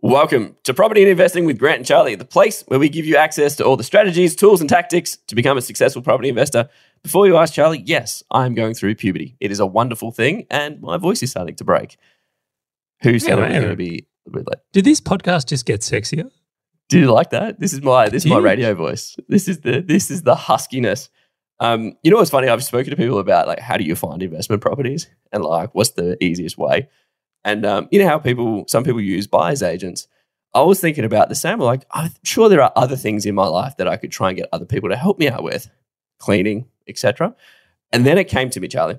Welcome to Property and Investing with Grant and Charlie, the place where we give you access to all the strategies, tools, and tactics to become a successful property investor. Before you ask Charlie, yes, I'm going through puberty. It is a wonderful thing, and my voice is starting to break. Who's on, going to be a bit late? Did this podcast just get sexier? Do you like that? This is my this is my radio voice. This is the this is the huskiness. Um, you know what's funny? I've spoken to people about like how do you find investment properties and like what's the easiest way. And um, you know how people some people use buyers agents. I was thinking about the same. Like I'm sure there are other things in my life that I could try and get other people to help me out with, cleaning, etc. And then it came to me, Charlie.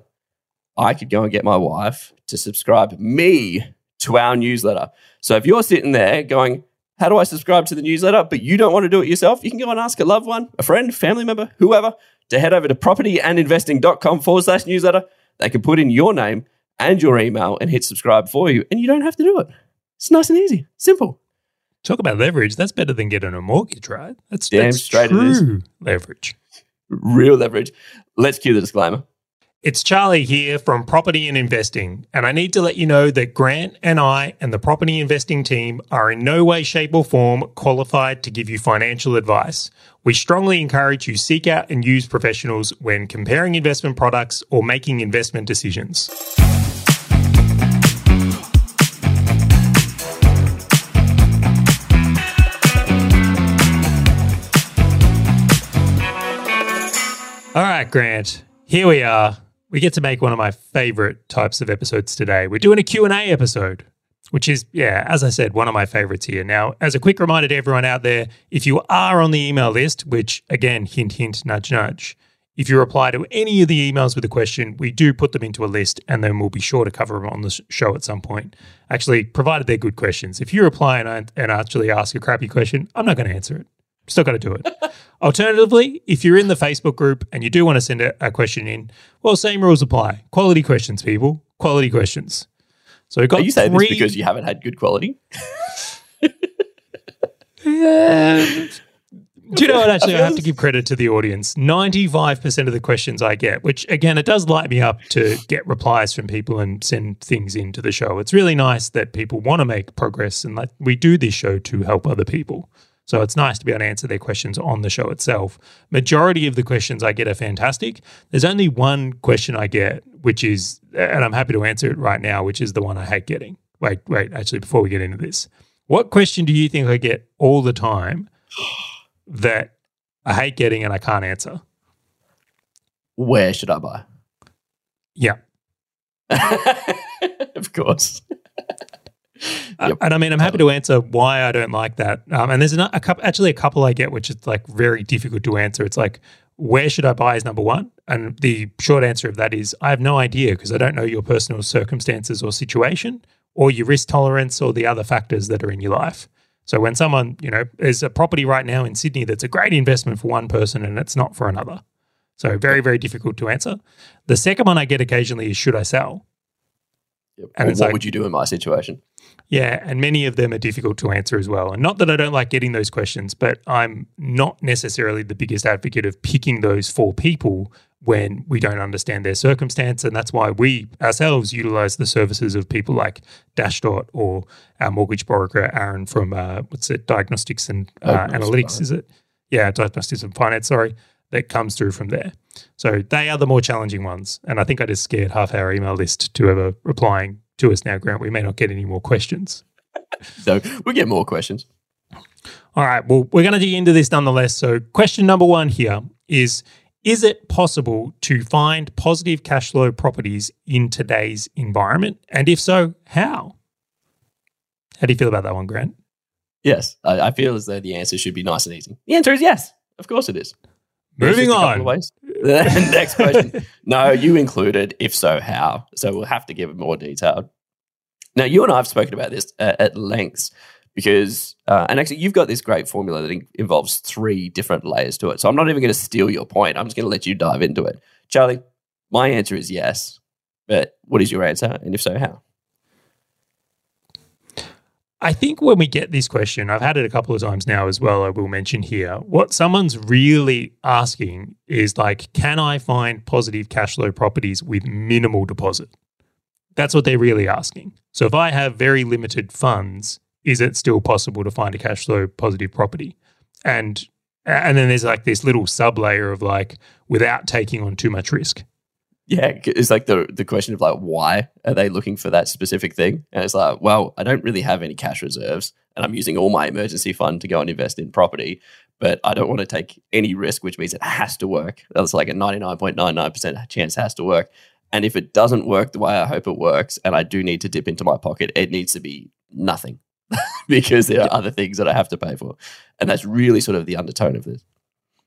I could go and get my wife to subscribe me to our newsletter. So if you're sitting there going, how do I subscribe to the newsletter? But you don't want to do it yourself. You can go and ask a loved one, a friend, family member, whoever, to head over to propertyandinvesting.com forward slash newsletter. They can put in your name and your email and hit subscribe for you, and you don't have to do it. It's nice and easy, simple. Talk about leverage. That's better than getting a mortgage, right? That's, Damn that's straight it is. true leverage. Real leverage. Let's cue the disclaimer. It's Charlie here from Property and Investing, and I need to let you know that Grant and I and the property investing team are in no way, shape, or form qualified to give you financial advice. We strongly encourage you seek out and use professionals when comparing investment products or making investment decisions. All right, Grant. Here we are. We get to make one of my favorite types of episodes today. We're doing a Q&A episode, which is yeah, as I said, one of my favorites here. Now, as a quick reminder to everyone out there, if you are on the email list, which again, hint hint nudge nudge, if you reply to any of the emails with a question, we do put them into a list and then we'll be sure to cover them on the show at some point. Actually, provided they're good questions. If you reply and, I, and actually ask a crappy question, I'm not going to answer it. Still got to do it. Alternatively, if you're in the Facebook group and you do want to send a, a question in, well, same rules apply. Quality questions, people. Quality questions. So we've got Are you saying three. this because you haven't had good quality? Yeah. Do you know what? Actually, I have to give credit to the audience. 95% of the questions I get, which again, it does light me up to get replies from people and send things into the show. It's really nice that people want to make progress and like we do this show to help other people. So it's nice to be able to answer their questions on the show itself. Majority of the questions I get are fantastic. There's only one question I get, which is, and I'm happy to answer it right now, which is the one I hate getting. Wait, wait, actually, before we get into this, what question do you think I get all the time that I hate getting and I can't answer? Where should I buy? Yeah. of course. Uh, Yep. and I mean, I'm happy to answer why I don't like that. Um, and there's a, a couple, actually a couple I get, which is like very difficult to answer. It's like, where should I buy is number one. And the short answer of that is, I have no idea because I don't know your personal circumstances or situation or your risk tolerance or the other factors that are in your life. So when someone, you know, there's a property right now in Sydney that's a great investment for one person and it's not for another. So very, very difficult to answer. The second one I get occasionally is, should I sell? Yep. And it's what like- would you do in my situation? Yeah, and many of them are difficult to answer as well. And not that I don't like getting those questions, but I'm not necessarily the biggest advocate of picking those for people when we don't understand their circumstance. And that's why we ourselves utilize the services of people like Dashdot or our mortgage broker, Aaron from, uh, what's it, Diagnostics and uh, Diagnostics Analytics, is it? Yeah, Diagnostics and Finance, sorry, that comes through from there. So they are the more challenging ones. And I think I just scared half our email list to ever replying to us now, Grant. We may not get any more questions. So we get more questions. All right. Well, we're going to dig into this nonetheless. So, question number one here is Is it possible to find positive cash flow properties in today's environment? And if so, how? How do you feel about that one, Grant? Yes, I, I feel as though the answer should be nice and easy. The answer is yes. Of course it is. There's Moving just a couple on. Next question. No, you included. If so, how? So we'll have to give it more detail. Now, you and I have spoken about this uh, at length because, uh, and actually, you've got this great formula that in- involves three different layers to it. So I'm not even going to steal your point. I'm just going to let you dive into it. Charlie, my answer is yes. But what is your answer? And if so, how? I think when we get this question, I've had it a couple of times now as well. I will mention here what someone's really asking is like, can I find positive cash flow properties with minimal deposit? That's what they're really asking. So if I have very limited funds, is it still possible to find a cash flow positive property? And and then there's like this little sub layer of like without taking on too much risk. Yeah, it's like the the question of like why are they looking for that specific thing? And it's like, well, I don't really have any cash reserves, and I'm using all my emergency fund to go and invest in property, but I don't want to take any risk, which means it has to work. That's like a 99.99% chance has to work. And if it doesn't work the way I hope it works, and I do need to dip into my pocket, it needs to be nothing because there are other things that I have to pay for. And that's really sort of the undertone of this.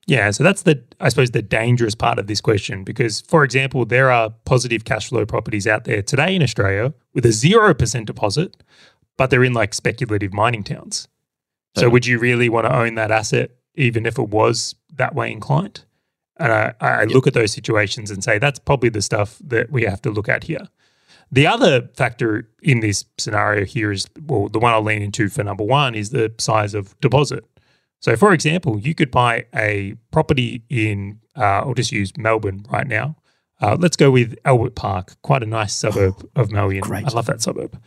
Yeah, so that's the I suppose the dangerous part of this question because for example, there are positive cash flow properties out there today in Australia with a 0% deposit, but they're in like speculative mining towns. So would you really want to own that asset even if it was that way inclined? And I, I yep. look at those situations and say that's probably the stuff that we have to look at here. The other factor in this scenario here is well, the one I'll lean into for number one is the size of deposit. So, for example, you could buy a property in, uh, I'll just use Melbourne right now. Uh, let's go with Albert Park, quite a nice suburb oh, of Melbourne. Great. I love that suburb.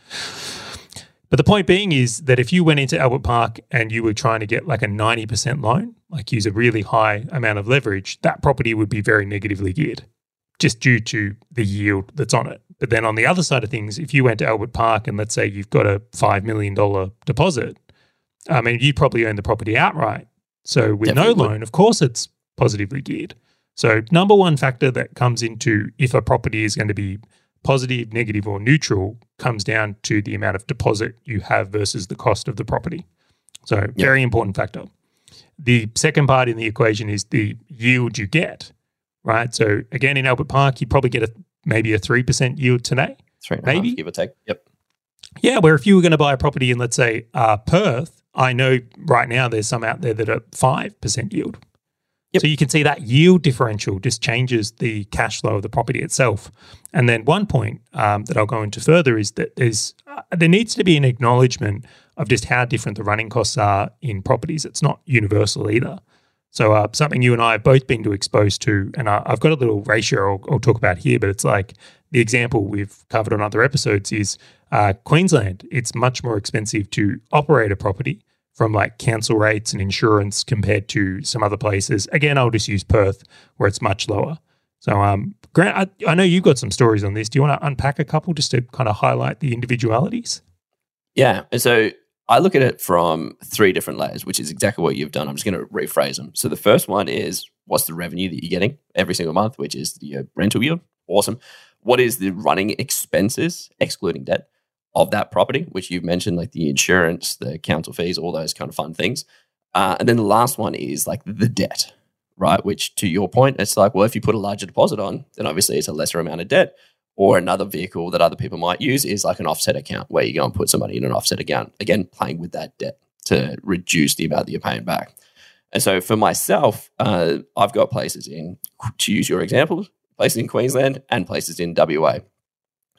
But the point being is that if you went into Albert Park and you were trying to get like a 90% loan, like use a really high amount of leverage, that property would be very negatively geared just due to the yield that's on it. But then on the other side of things, if you went to Albert Park and let's say you've got a $5 million deposit, I mean, you probably own the property outright. So with Definitely no loan, of course, it's positively geared. So number one factor that comes into if a property is going to be positive, negative, or neutral comes down to the amount of deposit you have versus the cost of the property. So yep. very important factor. The second part in the equation is the yield you get, right? So again, in Albert Park, you probably get a maybe a three percent yield today, three maybe half, give or take. Yep. Yeah, where if you were going to buy a property in let's say uh, Perth, I know right now there's some out there that are 5% yield. Yep. So you can see that yield differential just changes the cash flow of the property itself. And then one point um, that I'll go into further is that there's uh, there needs to be an acknowledgement of just how different the running costs are in properties. It's not universal either. So uh, something you and I have both been to exposed to, and I, have got a little ratio I'll, I'll, talk about here, but it's like the example we've covered on other episodes is uh, Queensland. It's much more expensive to operate a property from like council rates and insurance compared to some other places. Again, I'll just use Perth where it's much lower. So, um, Grant, I, I know you've got some stories on this. Do you want to unpack a couple just to kind of highlight the individualities? Yeah. So I look at it from three different layers, which is exactly what you've done. I'm just going to rephrase them. So the first one is what's the revenue that you're getting every single month, which is uh, rental yield. Awesome. What is the running expenses, excluding debt? Of that property, which you've mentioned, like the insurance, the council fees, all those kind of fun things. Uh, and then the last one is like the debt, right? Which, to your point, it's like, well, if you put a larger deposit on, then obviously it's a lesser amount of debt. Or another vehicle that other people might use is like an offset account where you go and put some money in an offset account. Again, playing with that debt to reduce the amount that you're paying back. And so for myself, uh, I've got places in, to use your example, places in Queensland and places in WA.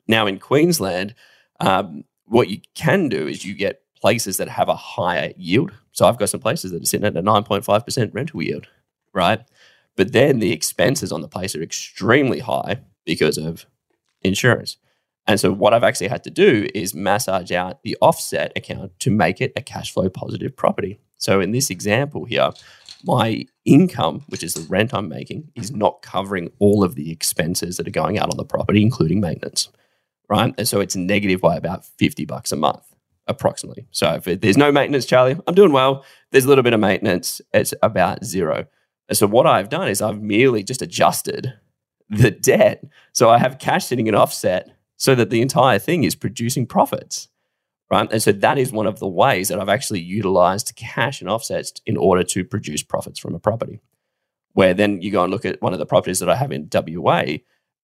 Now in Queensland, um, what you can do is you get places that have a higher yield. So I've got some places that are sitting at a 9.5% rental yield, right? But then the expenses on the place are extremely high because of insurance. And so what I've actually had to do is massage out the offset account to make it a cash flow positive property. So in this example here, my income, which is the rent I'm making, is not covering all of the expenses that are going out on the property, including maintenance right? And so it's negative by about 50 bucks a month, approximately. So if it, there's no maintenance, Charlie, I'm doing well. There's a little bit of maintenance, it's about zero. And so what I've done is I've merely just adjusted the debt. So I have cash sitting in offset so that the entire thing is producing profits. Right. And so that is one of the ways that I've actually utilized cash and offsets in order to produce profits from a property. Where then you go and look at one of the properties that I have in WA,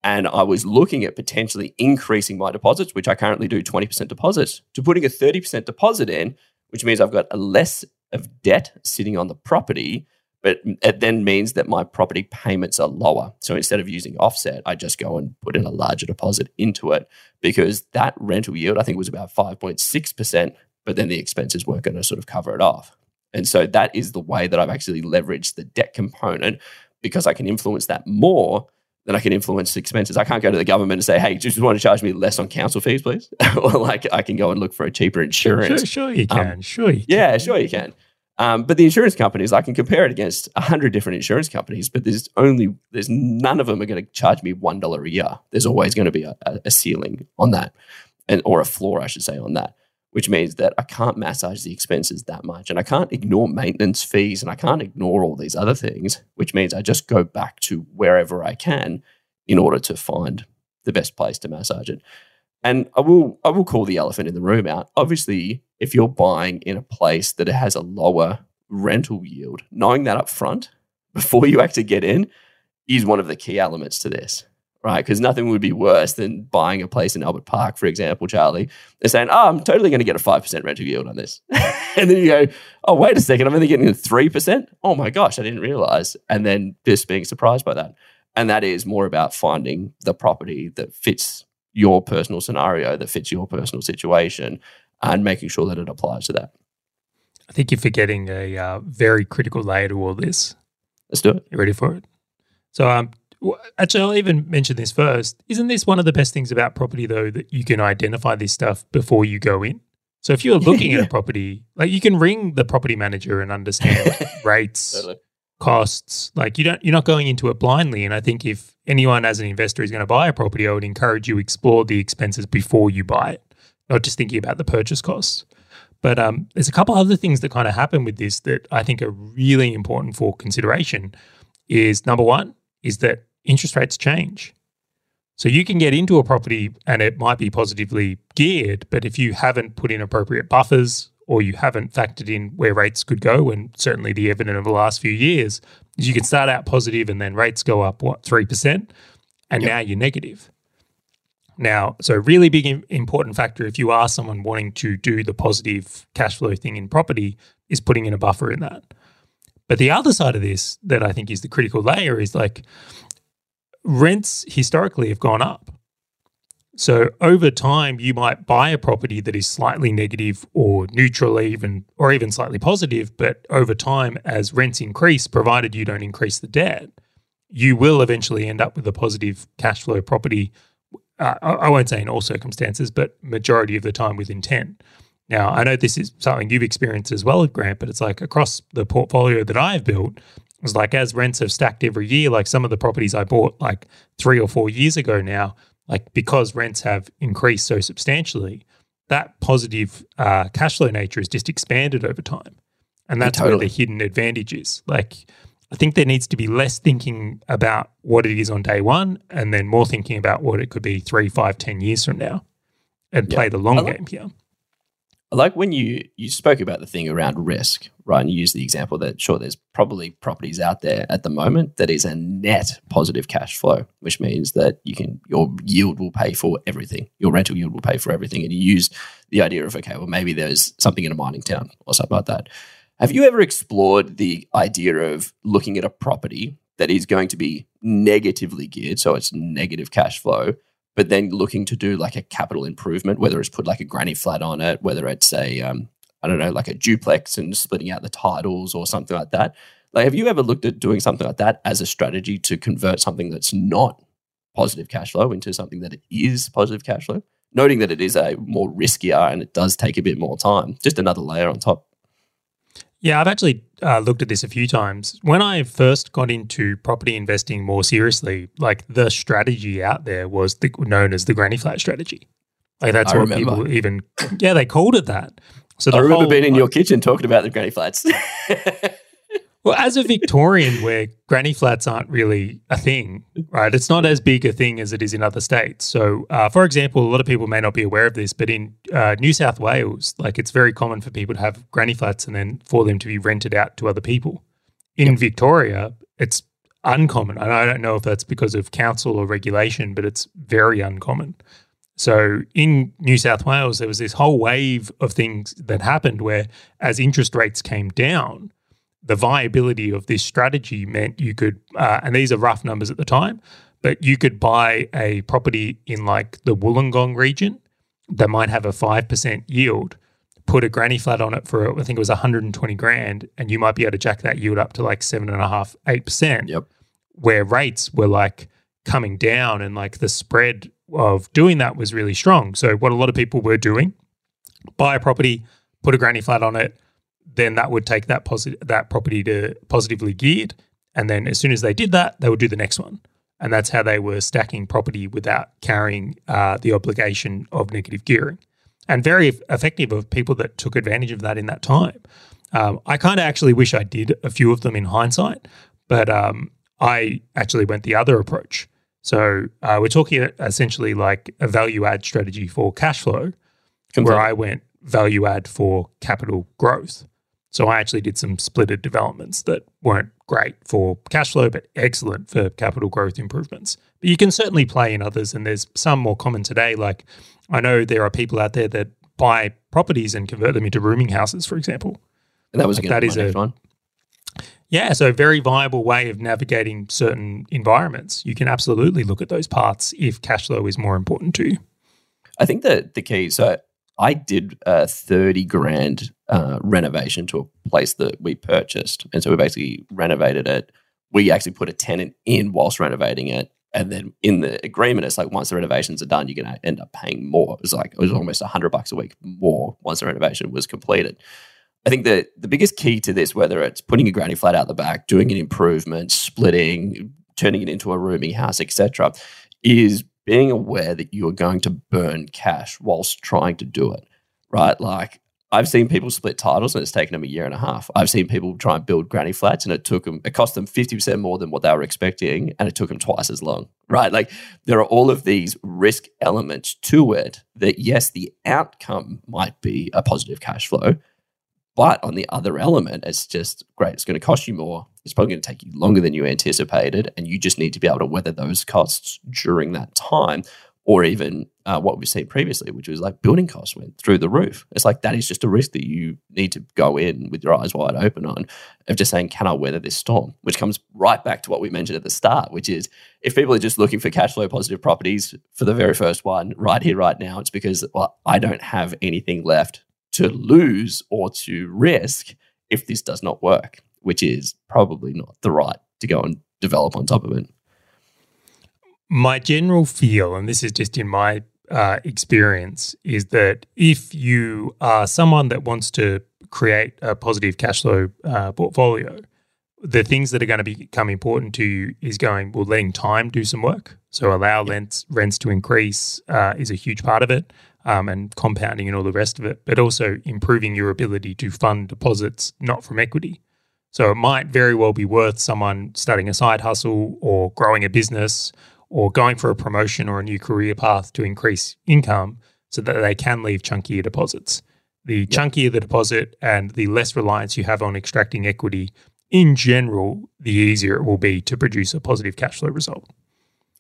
and I was looking at potentially increasing my deposits, which I currently do 20% deposits, to putting a 30% deposit in, which means I've got a less of debt sitting on the property, but it then means that my property payments are lower. So instead of using offset, I just go and put in a larger deposit into it because that rental yield, I think, was about 5.6%, but then the expenses weren't going to sort of cover it off. And so that is the way that I've actually leveraged the debt component because I can influence that more then I can influence expenses. I can't go to the government and say, "Hey, just want to charge me less on council fees, please," or like I can go and look for a cheaper insurance. Sure, sure you Um, can. sure you can. Yeah, sure you can. Um, but the insurance companies, I can compare it against a hundred different insurance companies, but there's only there's none of them are going to charge me one dollar a year. There's always going to be a, a, a ceiling on that, and or a floor, I should say, on that. Which means that I can't massage the expenses that much, and I can't ignore maintenance fees, and I can't ignore all these other things. Which means I just go back to wherever I can in order to find the best place to massage it. And I will I will call the elephant in the room out. Obviously, if you're buying in a place that has a lower rental yield, knowing that up front before you actually get in is one of the key elements to this. Right. Because nothing would be worse than buying a place in Albert Park, for example, Charlie, and saying, Oh, I'm totally going to get a 5% rental yield on this. and then you go, Oh, wait a second, I'm only getting a 3%. Oh my gosh, I didn't realize. And then just being surprised by that. And that is more about finding the property that fits your personal scenario, that fits your personal situation, and making sure that it applies to that. I think you're forgetting a uh, very critical layer to all this. Let's do it. You ready for it? So, um, actually, I'll even mention this first. Isn't this one of the best things about property, though, that you can identify this stuff before you go in? So, if you're looking at a property, like you can ring the property manager and understand rates, costs. Like you don't, you're not going into it blindly. And I think if anyone as an investor is going to buy a property, I would encourage you to explore the expenses before you buy it, not just thinking about the purchase costs. But um, there's a couple other things that kind of happen with this that I think are really important for consideration. Is number one is that interest rates change. So you can get into a property and it might be positively geared, but if you haven't put in appropriate buffers or you haven't factored in where rates could go, and certainly the evidence of the last few years is you can start out positive and then rates go up what three percent, and Yep. now you're negative. Now, so really big important factor if you are someone wanting to do the positive cash flow thing in property is putting in a buffer in that. But the other side of this that I think is the critical layer is like rents historically have gone up. So over time, you might buy a property that is slightly negative or neutral, even or even slightly positive. But over time, as rents increase, provided you don't increase the debt, you will eventually end up with a positive cash flow property. Uh, I won't say in all circumstances, but majority of the time with intent. Now, I know this is something you've experienced as well, Grant, but it's like across the portfolio that I've built, it's like as rents have stacked every year, like some of the properties I bought like three or four years ago now, like because rents have increased so substantially, that positive uh, cash flow nature has just expanded over time. And that's where totally. the hidden advantage is. Like, I think there needs to be less thinking about what it is on day one and then more thinking about what it could be three, five, ten years from now and Yeah. play the long like- game here. I like when you you spoke about the thing around risk, right? And you used the example that sure, there's probably properties out there at the moment that is a net positive cash flow, which means that you can your yield will pay for everything. Your rental yield will pay for everything. And you use the idea of okay, well maybe there's something in a mining town or something like that. Have you ever explored the idea of looking at a property that is going to be negatively geared, so it's negative cash flow, but then looking to do like a capital improvement, whether it's put like a granny flat on it, whether it's a um, I don't know, like a duplex and splitting out the titles or something like that. Like, have you ever looked at doing something like that as a strategy to convert something that's not positive cash flow into something that is positive cash flow? Noting that it is a more riskier and it does take a bit more time. Just another layer on top. Yeah, I've actually uh, looked at this a few times. When I first got into property investing more seriously, like the strategy out there was the, known as the granny flat strategy. Like that's I what remember. people even, yeah, they called it that. So I remember whole- being in your kitchen talking about the granny flats. Well, as a Victorian, where granny flats aren't really a thing, right? It's not as big a thing as it is in other states. So, uh, for example, a lot of people may not be aware of this, but in uh, New South Wales, like it's very common for people to have granny flats and then for them to be rented out to other people. In Victoria, it's uncommon. And I don't know if that's because of council or regulation, but it's very uncommon. So in New South Wales, there was this whole wave of things that happened where as interest rates came down, the viability of this strategy meant you could, uh, and these are rough numbers at the time, but you could buy a property in like the Wollongong region that might have a 5% yield, put a granny flat on it for, I think it was 120 grand, and you might be able to jack that yield up to like seven and a half, eight percent yep. where rates were like coming down and like the spread of doing that was really strong. So what a lot of people were doing, buy a property, put a granny flat on it, then that would take that positive that property to positively geared. And then as soon as they did that, they would do the next one. And that's how they were stacking property without carrying uh, the obligation of negative gearing. And very effective of people that took advantage of that in that time. Um, I kind of actually wish I did a few of them in hindsight, but um, I actually went the other approach. So uh, we're talking essentially like a value add strategy for cash flow, where I went value add for capital growth. So I actually did some splitted developments that weren't great for cash flow, but excellent for capital growth improvements. But you can certainly play in others, and there's some more common today. Like I know there are people out there that buy properties and convert them into rooming houses, for example. And that was like that is a, one. Yeah, so a very viable way of navigating certain environments. You can absolutely look at those parts if cash flow is more important to you. I think that the key. So I did a thirty grand uh, renovation to a place that we purchased, and so we basically renovated it. We actually put a tenant in whilst renovating it, and then in the agreement, it's like once the renovations are done, you're going to end up paying more. It was like it was almost a hundred bucks a week more once the renovation was completed. I think the the biggest key to this, whether it's putting a granny flat out the back, doing an improvement, splitting, turning it into a rooming house, etc., is being aware that you are going to burn cash whilst trying to do it. Right? Like I've seen people split titles and it's taken them a year and a half. I've seen people try and build granny flats and it took them, it cost them 50% more than what they were expecting and it took them twice as long, right? Like there are all of these risk elements to it that, yes, the outcome might be a positive cash flow, but on the other element, it's just great. It's going to cost you more. It's probably going to take you longer than you anticipated. And you just need to be able to weather those costs during that time. Or even uh, what we've seen previously, which was like building costs went through the roof. It's like that is just a risk that you need to go in with your eyes wide open on, of just saying, can I weather this storm? Which comes right back to what we mentioned at the start, which is if people are just looking for cash flow positive properties for the very first one right here, right now, it's because, well, I don't have anything left to lose or to risk if this does not work, which is probably not the right to go and develop on top of it. My general feel, and this is just in my uh, experience, is that if you are someone that wants to create a positive cash flow uh, portfolio, the things that are going to become important to you is going, well, letting time do some work. So allow rents, rents to increase uh, is a huge part of it um, and compounding and all the rest of it, but also improving your ability to fund deposits not from equity. So it might very well be worth someone starting a side hustle or growing a business or going for a promotion or a new career path to increase income so that they can leave chunkier deposits. The yep. chunkier the deposit and the less reliance you have on extracting equity in general, the easier it will be to produce a positive cash flow result.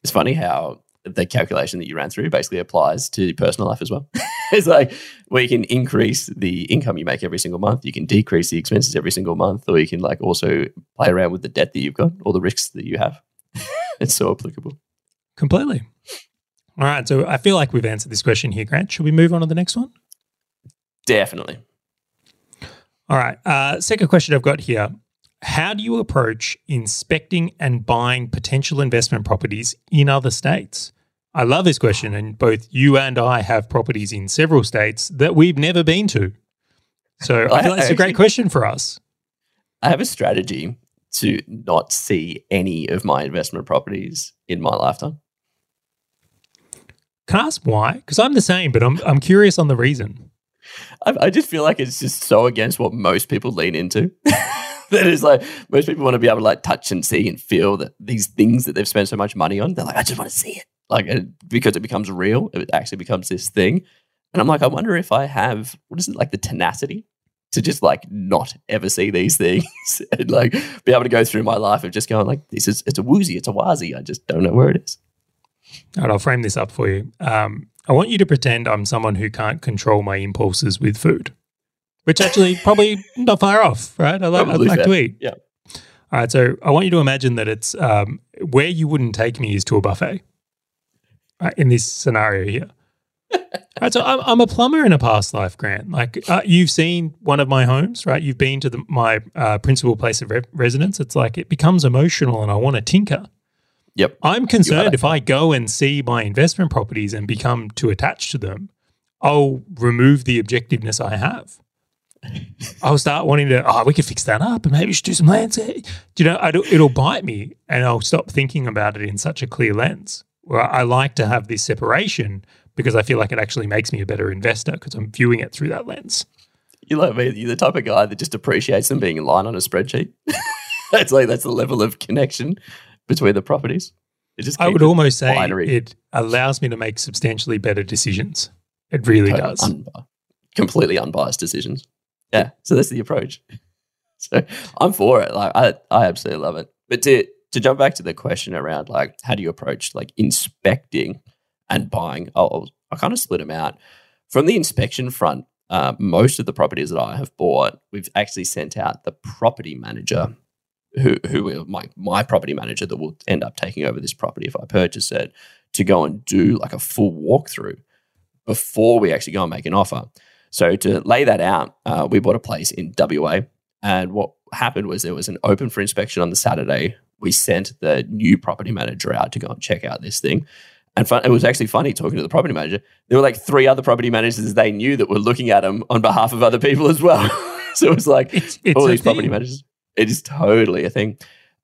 It's funny how the calculation that you ran through basically applies to personal life as well. it's like where you can increase the income you make every single month, you can decrease the expenses every single month, or you can like also play around with the debt that you've got or the risks that you have. it's so applicable. Completely. All right. So I feel like we've answered this question here, Grant. Should we move on to the next one? Definitely. All right. Uh, second question I've got here how do you approach inspecting and buying potential investment properties in other states? I love this question, and both you and I have properties in several states that we've never been to. So I feel like it's a great question for us. I have a strategy to not see any of my investment properties in my lifetime. Can I ask why? Because I'm the same, but I'm I'm curious on the reason. I, I just feel like it's just so against what most people lean into. that is like most people want to be able to like touch and see and feel that these things that they've spent so much money on, they're like, I just want to see it. Like because it becomes real, it actually becomes this thing. And I'm like, I wonder if I have what is it like the tenacity to just like not ever see these things and like be able to go through my life of just going like this is it's a woozy, it's a wazi. I just don't know where it is. All right, I'll frame this up for you. Um, I want you to pretend I'm someone who can't control my impulses with food which actually probably not far off, right? I like, I like to eat. Yeah. All right. So I want you to imagine that it's um, where you wouldn't take me is to a buffet in this scenario here. right, so I'm, I'm, a plumber in a past life, Grant. Like uh, you've seen one of my homes, right? You've been to the, my uh, principal place of re- residence. It's like it becomes emotional, and I want to tinker. Yep. I'm concerned if I go and see my investment properties and become too attached to them, I'll remove the objectiveness I have. I'll start wanting to, oh, we could fix that up and maybe we should do some landscape. You know, it'll bite me and I'll stop thinking about it in such a clear lens. Where I like to have this separation because I feel like it actually makes me a better investor because I'm viewing it through that lens. You like me, you're the type of guy that just appreciates them being in line on a spreadsheet. that's like that's the level of connection between the properties. It just I would almost say binary. it allows me to make substantially better decisions. It really does. unbi- completely unbiased decisions. Yeah, so that's the approach. So I'm for it. Like I, I absolutely love it. But to to jump back to the question around like how do you approach like inspecting and buying? I'll, I'll- kind of split them out from the inspection front. Uh, most of the properties that I have bought, we've actually sent out the property manager, who who my my property manager that will end up taking over this property if I purchase it, to go and do like a full walkthrough before we actually go and make an offer. So to lay that out, uh, we bought a place in WA, and what happened was there was an open for inspection on the Saturday. We sent the new property manager out to go and check out this thing. And fun, it was actually funny talking to the property manager. There were like three other property managers they knew that were looking at them on behalf of other people as well. so it was like It's, it's all these property managers. It is totally a thing.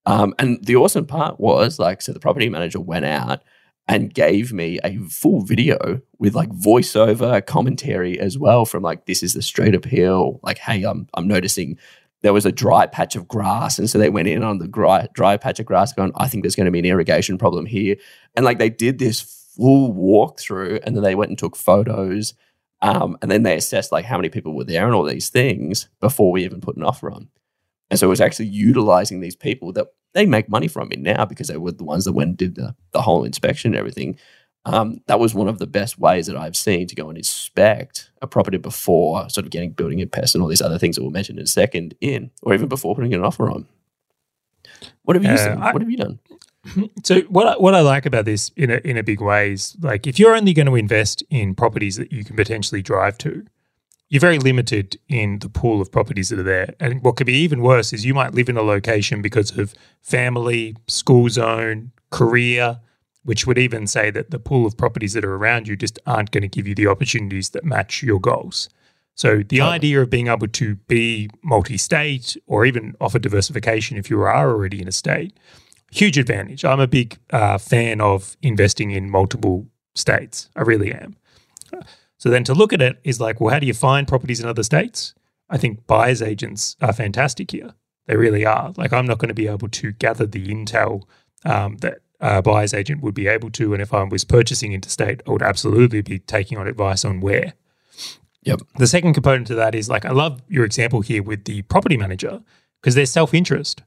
Um, and the awesome part was like, so the property manager went out and gave me a full video with like voiceover commentary as well from like, this is the straight appeal. Like, hey, I'm I'm noticing there was a dry patch of grass, and so they went in on the dry, dry patch of grass, going, I think there's going to be an irrigation problem here, and like they did this full walkthrough, and then they went and took photos. Um, and then they assessed like how many people were there and all these things before we even put an offer on. And so it was actually utilizing these people that they make money from me now because they were the ones that went and did the, the whole inspection and everything. Um, that was one of the best ways that I've seen to go and inspect a property before sort of getting building and pest and all these other things that we'll mention in a second in, or even before putting an offer on. What have you Uh? I- what have you done? So what I, what I like about this in a in a big way is like if you're only going to invest in properties that you can potentially drive to, you're very limited in the pool of properties that are there. And what could be even worse is you might live in a location because of family, school zone, career, which would even say that the pool of properties that are around you just aren't going to give you the opportunities that match your goals. So the Totally. idea of being able to be multi-state or even offer diversification if you are already in a state huge advantage. I'm a big uh, fan of investing in multiple states. I really am. So then to look at it is like, well, how do you find properties in other states? I think buyers agents are fantastic here. They really are. Like, I'm not going to be able to gather the intel um, that a buyer's agent would be able to. And if I was purchasing interstate, I would absolutely be taking on advice on where. Yep. The second component to that is like, I love your example here with the property manager because there's self interest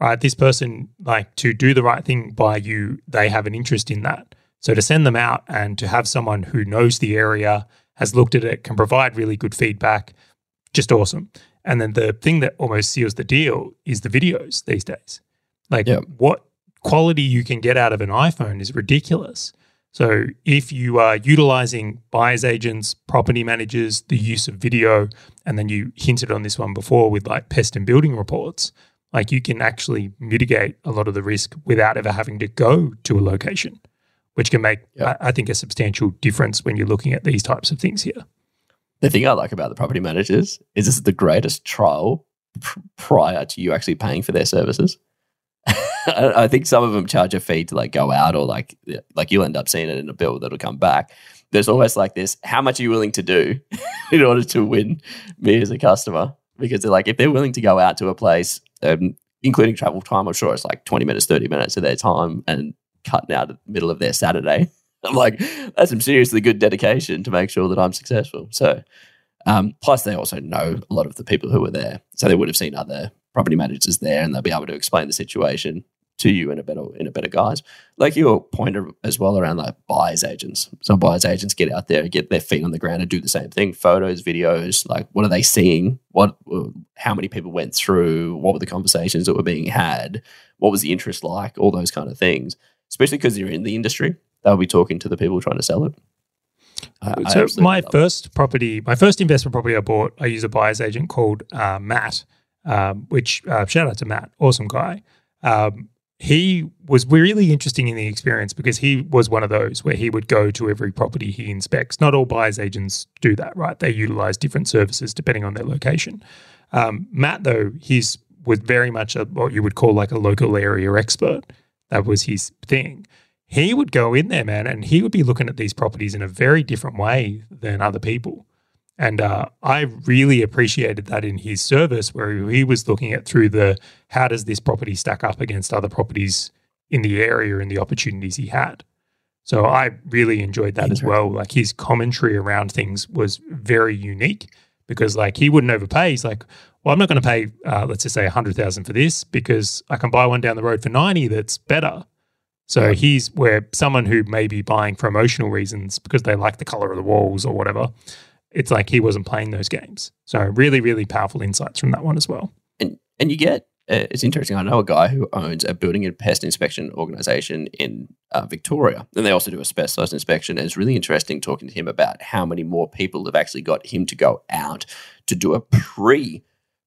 right? This person, like to do the right thing by you, they have an interest in that. So to send them out and to have someone who knows the area, has looked at it, can provide really good feedback, just awesome. And then the thing that almost seals the deal is the videos these days. Like Yep. what quality you can get out of an iPhone is ridiculous. So if you are utilizing buyers agents, property managers, the use of video, and then you hinted on this one before with like pest and building reports, like you can actually mitigate a lot of the risk without ever having to go to a location, which can make, Yeah. I, I think, a substantial difference when you're looking at these types of things here. The thing I like about the property managers is this is the greatest trial pr- prior to you actually paying for their services. I think some of them charge a fee to like go out or like like you'll end up seeing it in a bill that'll come back. There's almost like this: how much are you willing to do in order to win me as a customer? Because they're like, if they're willing to go out to a place, um, including travel time, I'm sure it's like 20 minutes, 30 minutes of their time and cutting out the middle of their Saturday. I'm like, that's some seriously good dedication to make sure that I'm successful. So, um, plus they also know a lot of the people who were there, so they would have seen other property managers there, and they'll be able to explain the situation to you in a better in a better guise. Like your point as well around like buyers agents. So buyers agents get out there, get their feet on the ground, and do the same thing: photos, videos. Like, what are they seeing? What, how many people went through? What were the conversations that were being had? What was the interest like? All those kind of things. Especially because you're in the industry, they'll be talking to the people trying to sell it. So my love it. first property, my first investment property I bought, I use a buyer's agent called uh, Matt, um, which uh, shout out to Matt, awesome guy. Um, he was really interesting in the experience because he was one of those where he would go to every property he inspects. Not all buyers agents do that, right? They utilize different services depending on their location. Um, Matt, though, he's was very much a, what you would call like a local area expert. That was his thing. He would go in there, man, and he would be looking at these properties in a very different way than other people. And uh, I really appreciated that in his service, where he was looking at through the how does this property stack up against other properties in the area and the opportunities he had. So I really enjoyed that as well. Like his commentary around things was very unique because like he wouldn't overpay. He's like, well, I'm not going to pay, uh, let's just say, a hundred thousand for this because I can buy one down the road for ninety that's better. So he's where someone who may be buying for emotional reasons because they like the color of the walls or whatever it's like he wasn't playing those games. So really, really powerful insights from that one as well. And and you get uh, it's interesting. I know a guy who owns a building and pest inspection organization in uh, Victoria, and they also do a specialized inspection. And it's really interesting talking to him about how many more people have actually got him to go out to do a pre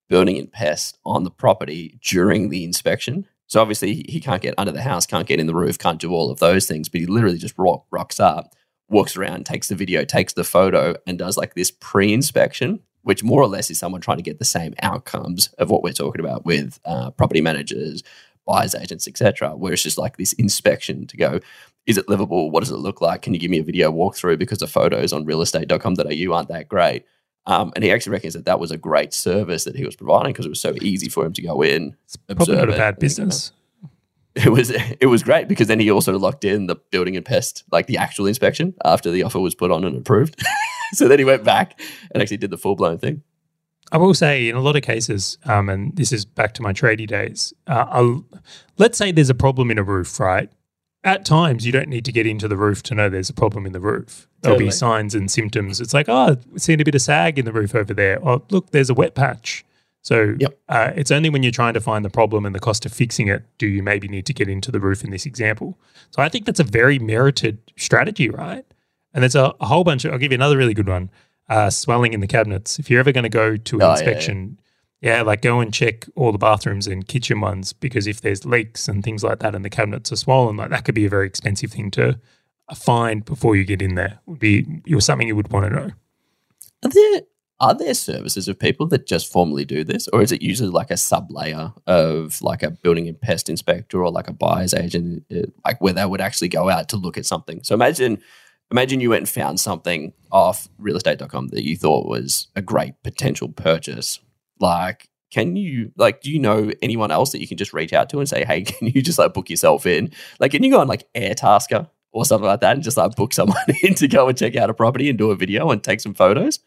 building and pest on the property during the inspection. So obviously he can't get under the house, can't get in the roof, can't do all of those things, but he literally just rock, rocks up walks around, takes the video, takes the photo, and does like this pre inspection, which more or less is someone trying to get the same outcomes of what we're talking about with uh, property managers, buyers agents, etc. Where it's just like this inspection to go, is it livable? What does it look like? Can you give me a video walkthrough because the photos on realestate.com.au aren't that great? Um, and he actually reckons that that was a great service that he was providing because it was so easy for him to go in. It's probably not a bad business. it was it was great because then he also locked in the building and pest like the actual inspection after the offer was put on and approved. so then he went back and actually did the full blown thing. I will say in a lot of cases, um, and this is back to my tradie days. Uh, let's say there's a problem in a roof, right? At times, you don't need to get into the roof to know there's a problem in the roof. There'll totally. be signs and symptoms. It's like, oh, seen a bit of sag in the roof over there. Oh, look, there's a wet patch. So yep. uh, it's only when you're trying to find the problem and the cost of fixing it do you maybe need to get into the roof in this example. So I think that's a very merited strategy, right? And there's a, a whole bunch of, I'll give you another really good one uh, swelling in the cabinets. If you're ever going to go to an oh, inspection, yeah, yeah. yeah, like go and check all the bathrooms and kitchen ones because if there's leaks and things like that and the cabinets are swollen, like that could be a very expensive thing to find before you get in there. Would be something you would want to know. Are there are there services of people that just formally do this, or is it usually like a sub layer of like a building and pest inspector or like a buyer's agent, uh, like where they would actually go out to look at something? So imagine, imagine you went and found something off realestate.com that you thought was a great potential purchase. Like, can you like, do you know anyone else that you can just reach out to and say, hey, can you just like book yourself in? Like, can you go on like Airtasker or something like that and just like book someone in to go and check out a property and do a video and take some photos?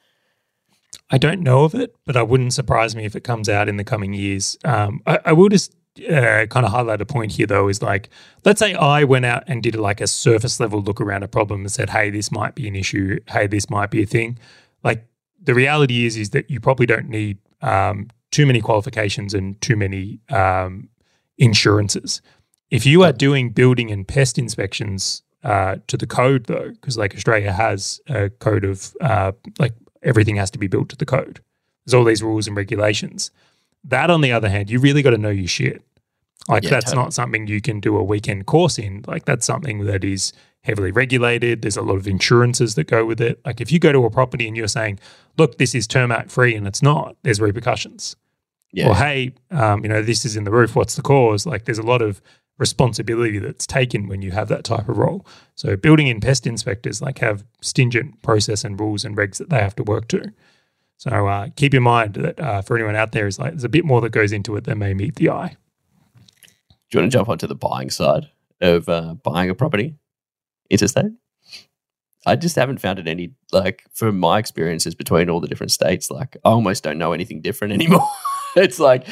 I don't know of it, but I wouldn't surprise me if it comes out in the coming years. Um, I, I, will just uh, kind of highlight a point here, though, is like, let's say I went out and did like a surface level look around a problem and said, hey, this might be an issue. Hey, this might be a thing. Like, the reality is, is that you probably don't need um, too many qualifications and too many um, insurances. If you are doing building and pest inspections uh, to the code, though, because like Australia has a code of uh, like everything has to be built to the code. There's all these rules and regulations. That, on the other hand, you really got to know your shit. Like, yeah, that's totally. not something you can do a weekend course in. Like, that's something that is heavily regulated. There's a lot of insurances that go with it. Like, if you go to a property and you're saying, look, this is termite free and it's not, there's repercussions. Yeah. Or, hey, um, you know, this is in the roof. What's the cause? Like, there's a lot of responsibility that's taken when you have that type of role. So building in pest inspectors like have stringent process and rules and regs that they have to work to. So uh, keep in mind that uh, for anyone out there is like there's a bit more that goes into it than may meet the eye. Do you want to jump onto the buying side of uh, buying a property interstate? I just haven't found it any like from my experiences between all the different states. Like I almost don't know anything different anymore. it's like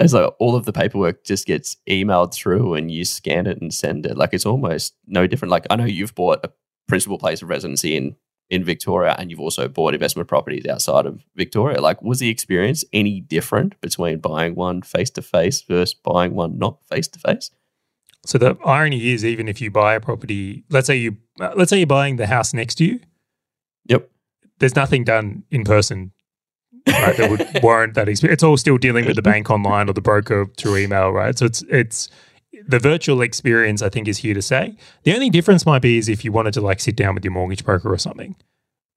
it's like all of the paperwork just gets emailed through and you scan it and send it. Like it's almost no different. Like I know you've bought a principal place of residency in in Victoria and you've also bought investment properties outside of Victoria. Like was the experience any different between buying one face to face versus buying one not face to face? So the irony is even if you buy a property, let's say you uh, let's say you're buying the house next to you. Yep. There's nothing done in person right, that would warrant that experience. It's all still dealing with the bank online or the broker through email, right? So it's it's the virtual experience, I think, is here to stay. The only difference might be is if you wanted to like sit down with your mortgage broker or something,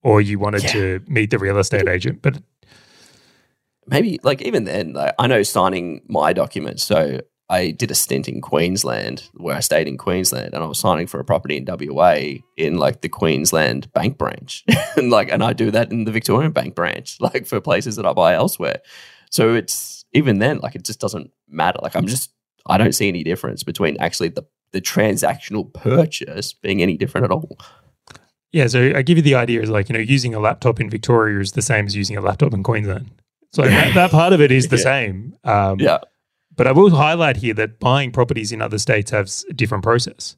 or you wanted Yeah. to meet the real estate agent. But maybe like even then, like, I know signing my documents. So I did a stint in Queensland where I stayed in Queensland and I was signing for a property in WA in like the Queensland bank branch. and like, and I do that in the Victorian bank branch, like for places that I buy elsewhere. So it's even then, like, it just doesn't matter. Like, I'm just, I don't see any difference between actually the, the transactional purchase being any different at all. yeah, so I give you the idea is like, you know, using a laptop in Victoria is the same as using a laptop in Queensland. So that, that part of it is the Yeah. same. Um, Yeah. But I will highlight here that buying properties in other states has a different process.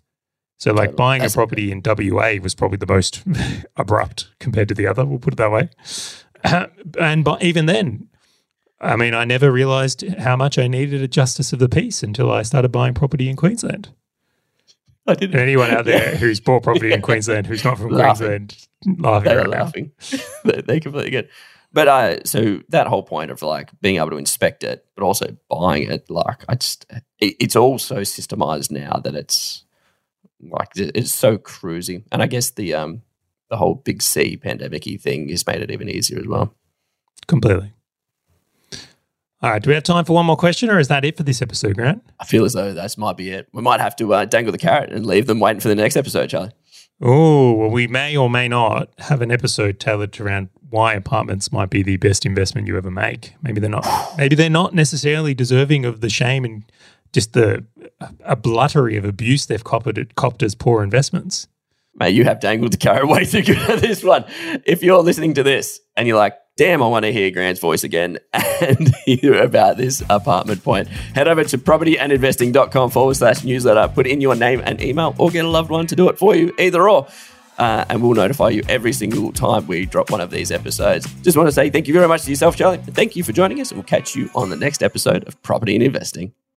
So, like Totally. buying a property in WA was probably the most abrupt compared to the other. We'll put it that way. and but even then, I mean, I never realized how much I needed a justice of the peace until I started buying property in Queensland. I didn't. Anyone out there who's bought property in Queensland who's not from Laughing. Queensland, laughing they right laughing. they, they completely get. But uh, so that whole point of like being able to inspect it, but also buying it, like I just, it, it's all so systemized now that it's like it's so cruisy. And I guess the um the whole big C pandemic thing has made it even easier as well. Completely. All right. Do we have time for one more question, or is that it for this episode, Grant? I feel as though that might be it. We might have to uh, dangle the carrot and leave them waiting for the next episode, Charlie. Oh, well, we may or may not have an episode tailored around why apartments might be the best investment you ever make. Maybe they're not. Maybe they're not necessarily deserving of the shame and just the a bluttery of abuse they've copped, copped as poor investments. Mate, you have dangled the carrot way too good at this one. If you're listening to this and you're like, damn, I want to hear Grant's voice again and hear about this apartment point, head over to propertyandinvesting.com forward slash newsletter, put in your name and email, or get a loved one to do it for you, either or. Uh, and we'll notify you every single time we drop one of these episodes. Just want to say thank you very much to yourself, Charlie. Thank you for joining us, and we'll catch you on the next episode of Property and Investing.